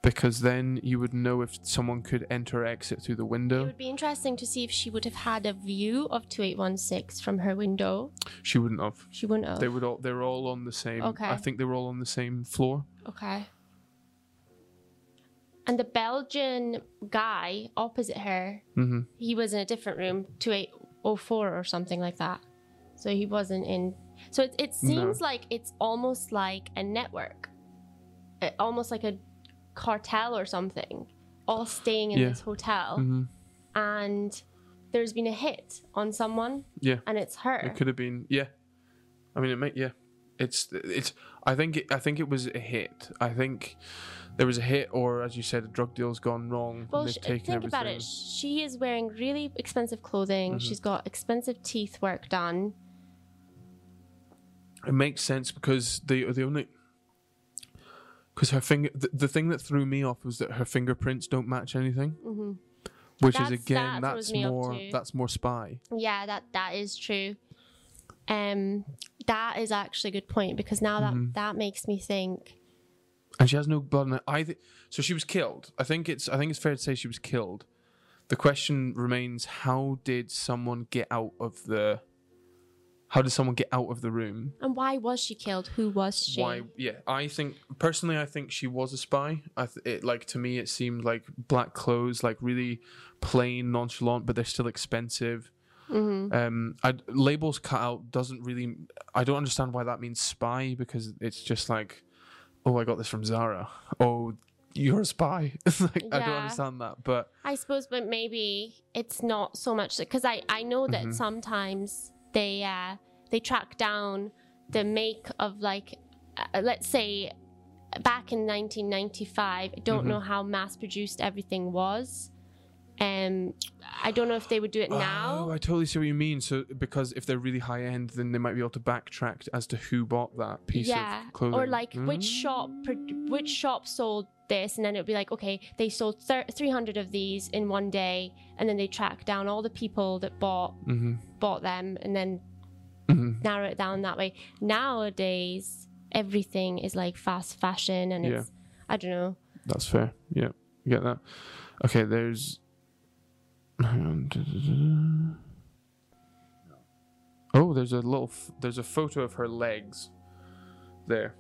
because then you would know if someone could enter or exit through the window. It would be interesting to see if she would have had a view of 2816 from her window. She wouldn't have. She wouldn't have. They would all. They were all on the same. Okay. I think they were all on the same floor. Okay. And the Belgian guy opposite her, hmm he was in a different room, 2804 or something like that. So he wasn't in. So it, it seems like it's almost like a network, Uh, almost like a cartel or something, all staying in Yeah. this hotel. hmm And there's been a hit on someone, Yeah. and it's her. It could have been, yeah. I mean, it may, yeah. It's, it's. I think, it, I think it was a hit. I think there was a hit, or as you said, a drug deal's gone wrong. Well, sh- think about it. She is wearing really expensive clothing. Mm-hmm. She's got expensive teeth work done. It makes sense because the the only because her finger the, the thing that threw me off was that her fingerprints don't match anything, hmm which That's- is again that that's throws me off more that's more spy. Yeah, that that is true. Um, that is actually a good point because now that Mm-hmm. that makes me think. and she has no blood on her. I th- so she was killed. I think it's I think it's fair to say she was killed. The question remains: How did someone get out of the? How did someone get out of the room? And why was she killed? Who was she? Why? Yeah, I think personally, I think she was a spy. I th- it like to me, it seemed like black clothes, like really plain, nonchalant, but they're still expensive. hmm Um, I, labels cut out doesn't really. I don't understand why that means spy because it's just like, oh, I got this from Zara. Oh, you're a spy. <laughs> like I don't understand that, but I suppose, but maybe it's not so much because I I know that Mm-hmm. sometimes they uh they track down the make of like uh, let's say back in 1995. I don't Mm-hmm. know how mass produced everything was. Um, I don't know if they would do it Oh, now. I totally see what you mean. So because if they're really high end, then they might be able to backtrack as to who bought that piece yeah, of clothing. or like which shop pro- which shop sold this, and then it would be like, okay, they sold thir- 300 of these in one day, and then they track down all the people that bought Mm-hmm. bought them, and then Mm-hmm. narrow it down that way. Nowadays, everything is like fast fashion, and Yeah. it's I don't know. That's fair. Yeah, you get that. Okay, there's. Oh, there's a little. F- there's a photo of her legs. There.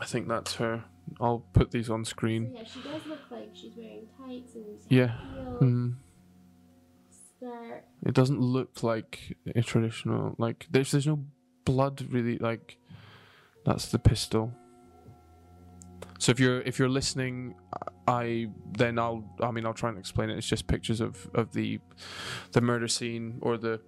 I think that's her. I'll put these on screen. yeah, she does look like she's wearing tights and Yeah. heels, Mm. skirt. It doesn't look like a traditional. Like there's there's no blood really. Like that's the pistol. So if you're if you're listening, I then I'll I mean I'll try and explain it. It's just pictures of of the the murder scene or the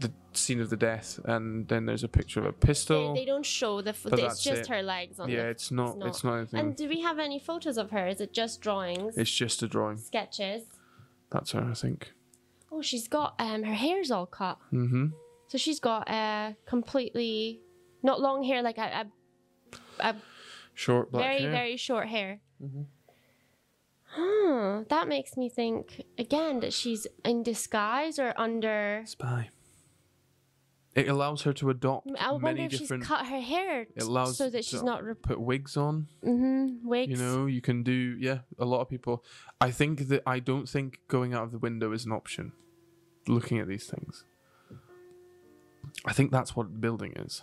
the scene of the death, and then there's a picture of a pistol. they don't show the. F- it's that's just it. her legs on. yeah, the, it's not it's not, anything. And do we have any photos of her? Is it just drawings, it's just a drawing. sketches? That's her, I think. Oh, she's got um her hair's all cut. Mm-hmm. So she's got uh completely not long hair, like a, a, a Short black very hair. very short hair. Mhm. Huh. That makes me think again that she's in disguise or under. spy. It allows her to adopt I wonder many if she's cut her hair It allows so that she's not. Re- put wigs on. mm-hmm, wigs. You know, you can do yeah. A lot of people. I think that I don't think going out of the window is an option. Looking at these things, I think that's what the building is.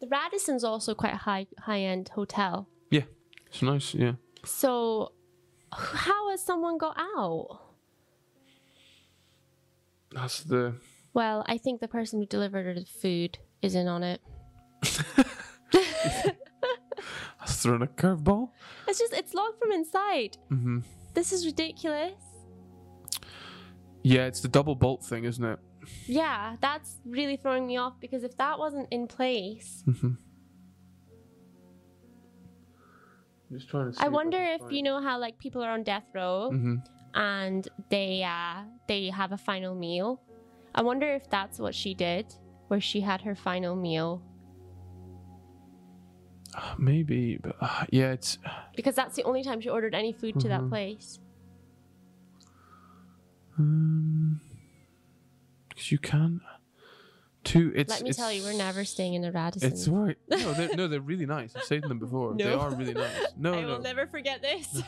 the Radisson's also quite a high high end hotel. Yeah, it's nice, yeah. So, how has someone got out? That's the Well, I think the person who delivered the food is in on it. <laughs> that's throwing a curveball. It's just it's locked from inside. Mm-hmm. This is ridiculous. Yeah, it's the double bolt thing, isn't it? Yeah, that's really throwing me off because if that wasn't in place, Mm-hmm. Just trying to. I wonder if you know how like people are on death row hmm and they uh they have a final meal. I wonder if that's what she did, where she had her final meal <sighs> Maybe, but uh, yeah, it's <sighs> because that's the only time she ordered any food to that Mhm. place. um, because you can. Two. It's. Let me tell you, we're never staying in the Radisson. It's alright. <laughs> No, they're no, they're really nice. I've stayed in them before. No. They are really nice. No, <laughs> I no, will never forget this.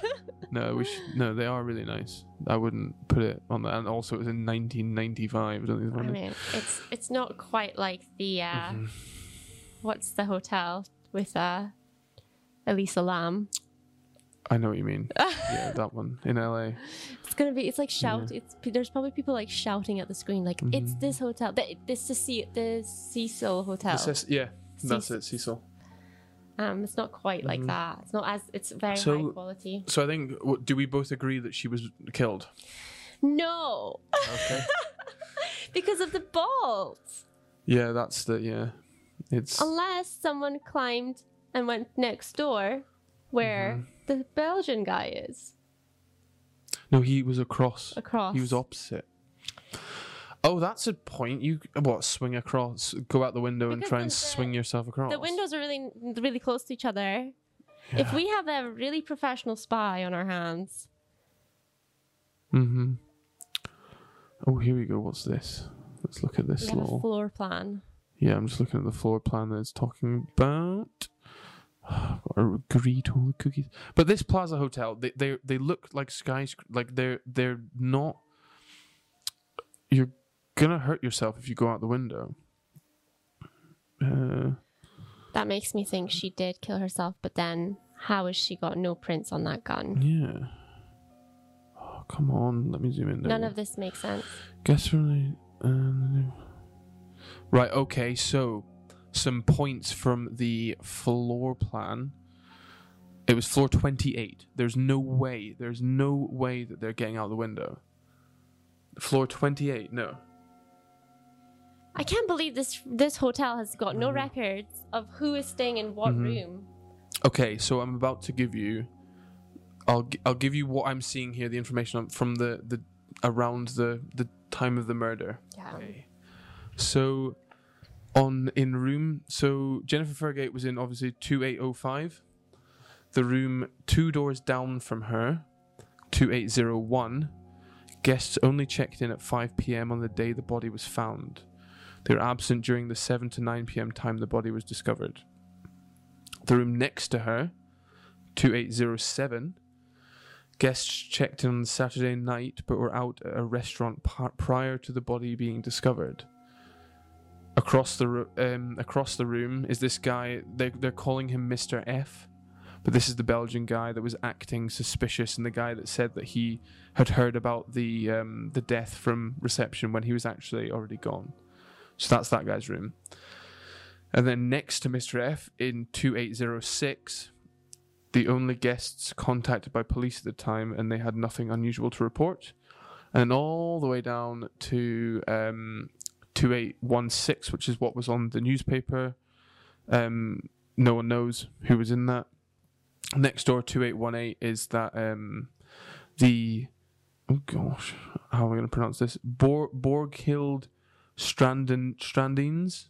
no. <laughs> We should, no, they are really nice. I wouldn't put it on that. And also, it was in 1995. Don't it's I mean, it's it's not quite like the uh, Mhm. what's the hotel with uh, Elisa Lam. I know what you mean. <laughs> yeah, that one in LA. It's gonna be. It's like shout. It's there's probably people like shouting at the screen, like it's Mhm. this hotel. The, this the the Cecil Hotel. Yeah, that's it, Cecil. Um, it's not quite like Mhm. that. It's not as. It's very So- high quality. So I think, do we both agree that she was killed? No, Okay. <laughs> because of the bolts. yeah, that's the yeah. It's Unless someone climbed and went next door, where Mm-hmm. The Belgian guy is no. He was across. across. He was opposite. Oh, that's a point. You what? Swing across, go out the window, and try and the- swing yourself across. The windows are really, really close to each other. If we have a really professional spy on our hands, Mm-hmm. Oh, here we go. What's this? Let's look at this little. floor plan. Yeah, I'm just looking at the floor plan that it's talking about. <gasps> All the cookies. But this Plaza Hotel, they they they look like skyscrapers. like they're they're not. You're gonna hurt yourself if you go out the window. Uh, That makes me think she did kill herself, but then how has she got no prints on that gun? yeah. Oh, come on, let me zoom in. There None of this makes sense. Guess from the. Uh, right, okay, so some points from the floor plan. It was floor 28. There's no way, there's no way that they're getting out the window. Floor 28, no. I can't believe this this hotel has got no records of who is staying in what Mhm. room. Okay, so I'm about to give you. I'll I'll give you what I'm seeing here, the information from the the around the the time of the murder. Yeah. Okay. So on in room so Jennifer Fairgate was in obviously 2805. The room two doors down from her, 2801. Guests only checked in at 5 p.m. on the day the body was found. They were absent during the 7 to 9 p.m. time the body was discovered. The room next to her, 2807. Guests checked in on Saturday night but were out at a restaurant par- prior to the body being discovered. Across the um, across the room is this guy. They they're calling him Mister F, but this is the Belgian guy that was acting suspicious and the guy that said that he had heard about the um, the death from reception when he was actually already gone. So that's that guy's room. And then next to Mr. F in 2806, the only guests contacted by police at the time, and they had nothing unusual to report. And all the way down to um, 2816, which is what was on the newspaper. Um, no one knows who was in that. Next door, 2818, is that um, the. Oh gosh, how am I going to pronounce this? Bor- Borghild Stranden, Strandines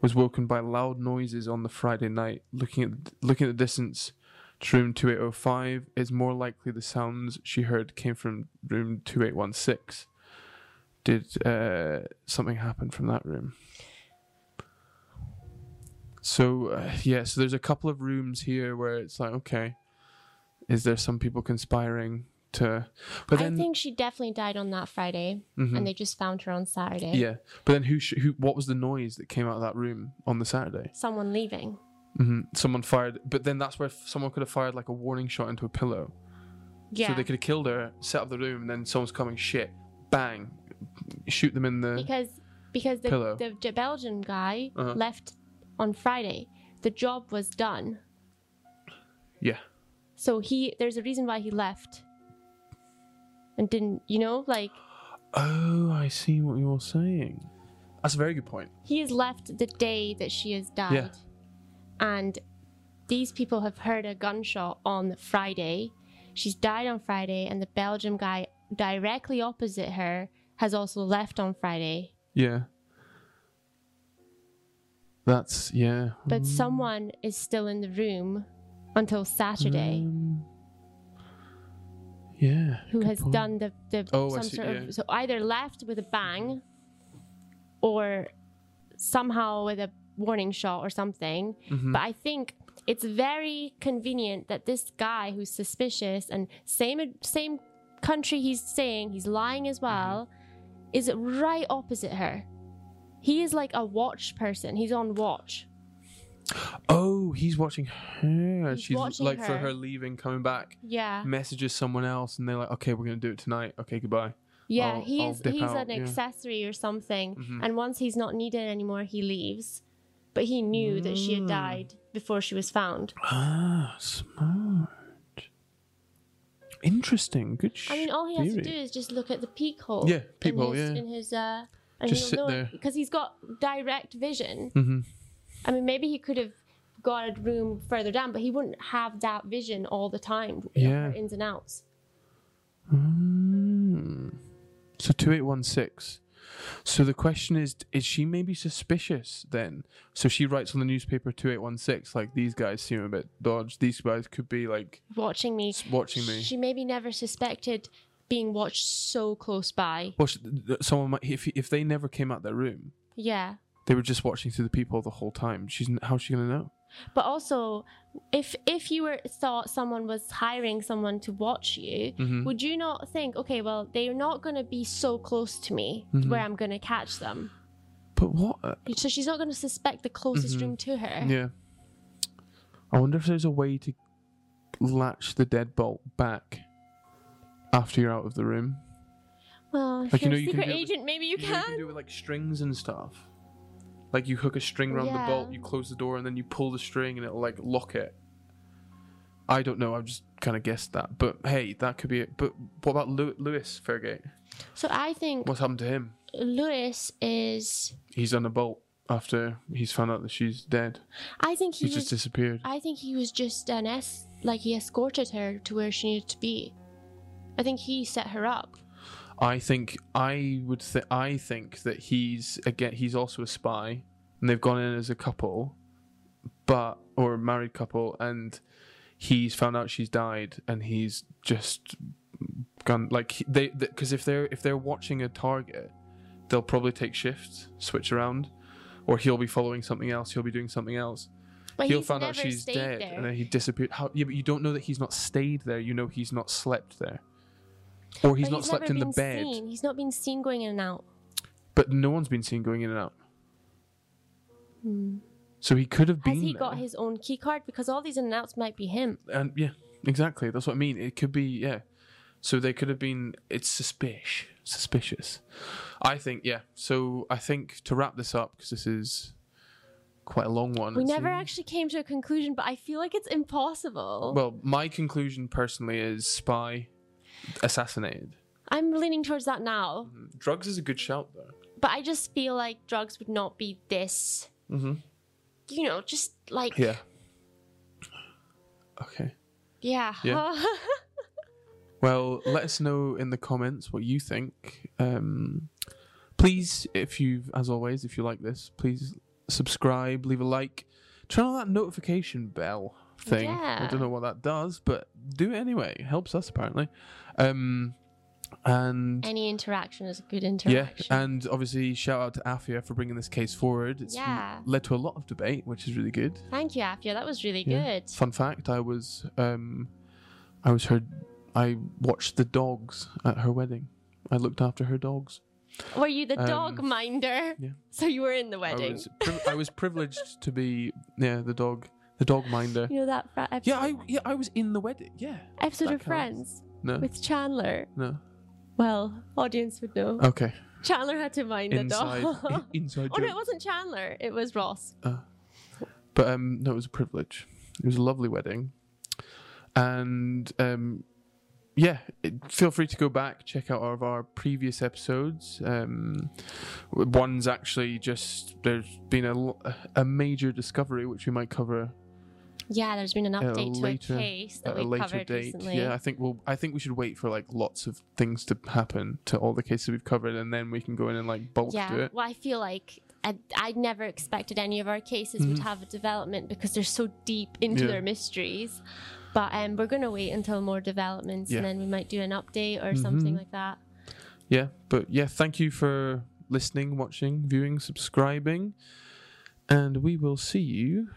was woken by loud noises on the Friday night. Looking at looking at the distance to room 2805, it's more likely the sounds she heard came from room 2816. Did uh, something happen from that room? So uh, yeah, so there's a couple of rooms here where it's like, okay, is there some people conspiring to? But then, I think she definitely died on that Friday, Mhm. and they just found her on Saturday. yeah, but then who? Sh- who? What was the noise that came out of that room on the Saturday? Someone leaving. hmm Someone fired, but then that's where someone could have fired like a warning shot into a pillow. Yeah. So they could have killed her, set up the room, and then someone's coming, shit, bang, shoot them in the. because because the, Pillow. the, the Belgian guy Uh-huh. left on Friday. The job was done. yeah. So he there's a reason why he left. And didn't you know like Oh, I see what you're saying. That's a very good point. He has left the day that she has died. Yeah. And these people have heard a gunshot on Friday. She's died on Friday, and the Belgium guy directly opposite her has also left on Friday. Yeah. That's yeah. But someone is still in the room until Saturday Um, yeah. who has point. done the, the Oh, some see, sort yeah. of so either left with a bang or somehow with a warning shot or something. Mhm. But I think it's very convenient that this guy who's suspicious and same same country he's saying he's lying as well is it right opposite her. He is like a watch person. He's on watch. Oh, he's watching her. He's She's watching like for her. her leaving, coming back, Yeah. messages someone else, and they're like, "Okay, we're gonna do it tonight. Okay, goodbye." Yeah, I'll- he's I'll dip he's out, an yeah. accessory or something. Mhm. And once he's not needed anymore, he leaves. But he knew that she had Mm. died before she was found. Ah, smart. Interesting. Good. I mean, all he has to do is just look at the peephole. Yeah, peephole, in his, yeah. In his, uh, and Just sit know there. because he's got direct vision. Mm-hmm. I mean, maybe he could have got a room further down, but he wouldn't have that vision all the time. Yeah. ins and outs. Mm. So two eight one six. So the question is, is she maybe suspicious then? So she writes on the newspaper two eight one six, like these guys seem a bit dodged. These guys could be like Watching me. watching me. She maybe never suspected being watched so close by. Well, someone might if if they never came out their room, Yeah. they were just watching through the people the whole time. She's how's she gonna know? But also, if if you were thought someone was hiring someone to watch you, Mhm. would you not think, okay, well, they're not going to be so close to me Mhm. where I'm going to catch them. But what? uh, So she's not going to suspect the closest Mhm. room to her. Yeah. I wonder if there's a way to latch the deadbolt back after you're out of the room. Well, if Like, you you're know, a you can secret with- agent, maybe you You, know, you can. can do it with like strings and stuff. Like you hook a string around the bolt, you close the door, and then you pull the string, and it'll like lock it. I don't know. I've just kind of guessed that, but hey, that could be it. But what about Lew- Lewis Fairgate? So I think What's happened to him? Lewis is. He's on a bolt after he's found out that she's dead. I think he He's was. just disappeared. I think he was just an s. Like he escorted her to where she needed to be. I think he set her up. I think I would. Th- I think that he's again. He's also a spy, and they've gone in as a couple, but or a married couple, and he's found out she's died, and he's just gone like they because if they're if they're watching a target, they'll probably take shifts, switch around, or he'll be following something else. He'll be doing something else. But he'll find out she's dead, there. and then he disappeared. How? Yeah, but you don't know that he's not stayed there. You know he's not slept there, or he's But not slept in the bed. Seen. He's not been seen going in and out. But no one's been seen going in and out. So he could have been. Hmm. Has he there. got his own key card? Because all these in and outs might be him. And yeah, exactly. That's what I mean. It could be yeah. So they could have been. It's suspicious. Suspicious. I think yeah. So I think to wrap this up because this is quite a long one. We never seems. actually came to a conclusion, but I feel like it's impossible. Well, my conclusion personally is spy assassinated. I'm leaning towards that now, Drugs is a good shout though. but I just feel like drugs would not be this. Mm-hmm. You know, just like Yeah. Okay. yeah. Yeah. <laughs> Well, let us know in the comments what you think. Um, please, if you, as always, if you like this, please subscribe, leave a like, turn on that notification bell thing. I don't know what that does, but do it anyway. It helps us apparently. Um, and Any interaction is a good interaction. yeah, and obviously shout out to Afia for bringing this case forward. It's Yeah. led to a lot of debate, which is really good. Thank you, Afia. That was really Yeah. good. Fun fact: I was, um, I was her. I watched the dogs at her wedding. I looked after her dogs. Were you the dog Um, minder? yeah. <laughs> So you were in the I wedding. was, priv- I was privileged to be, yeah, the dog, the dog minder. You know that fra- episode, Yeah, I yeah, I was in the wedding. Yeah. episode of counts. Friends No. with Chandler. No. Well, audience would know. Okay. Chandler had to mind Inside. the dog. inside. <laughs> oh no, it wasn't Chandler. It was Ross. But um, no, it was a privilege. It was a lovely wedding, and um, yeah, it- feel free to go back, check out all of our previous episodes. Um, one's actually just there's been a a major discovery which we might cover Yeah, there's been an a update to later- a case that we later covered date. recently. Yeah, I think we'll. I think we should wait for like lots of things to happen to all the cases we've covered, and then we can go in and like bulk Yeah, do it. well, I feel like I, I never expected any of our cases would Mhm. have a development because they're so deep into Yeah. their mysteries. But um, we're going to wait until more developments Yeah. and then we might do an update or something Mhm. like that. Yeah, but yeah, thank you for listening, watching, viewing, subscribing, and we will see you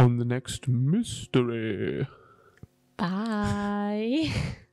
on the next mystery. Bye. <laughs>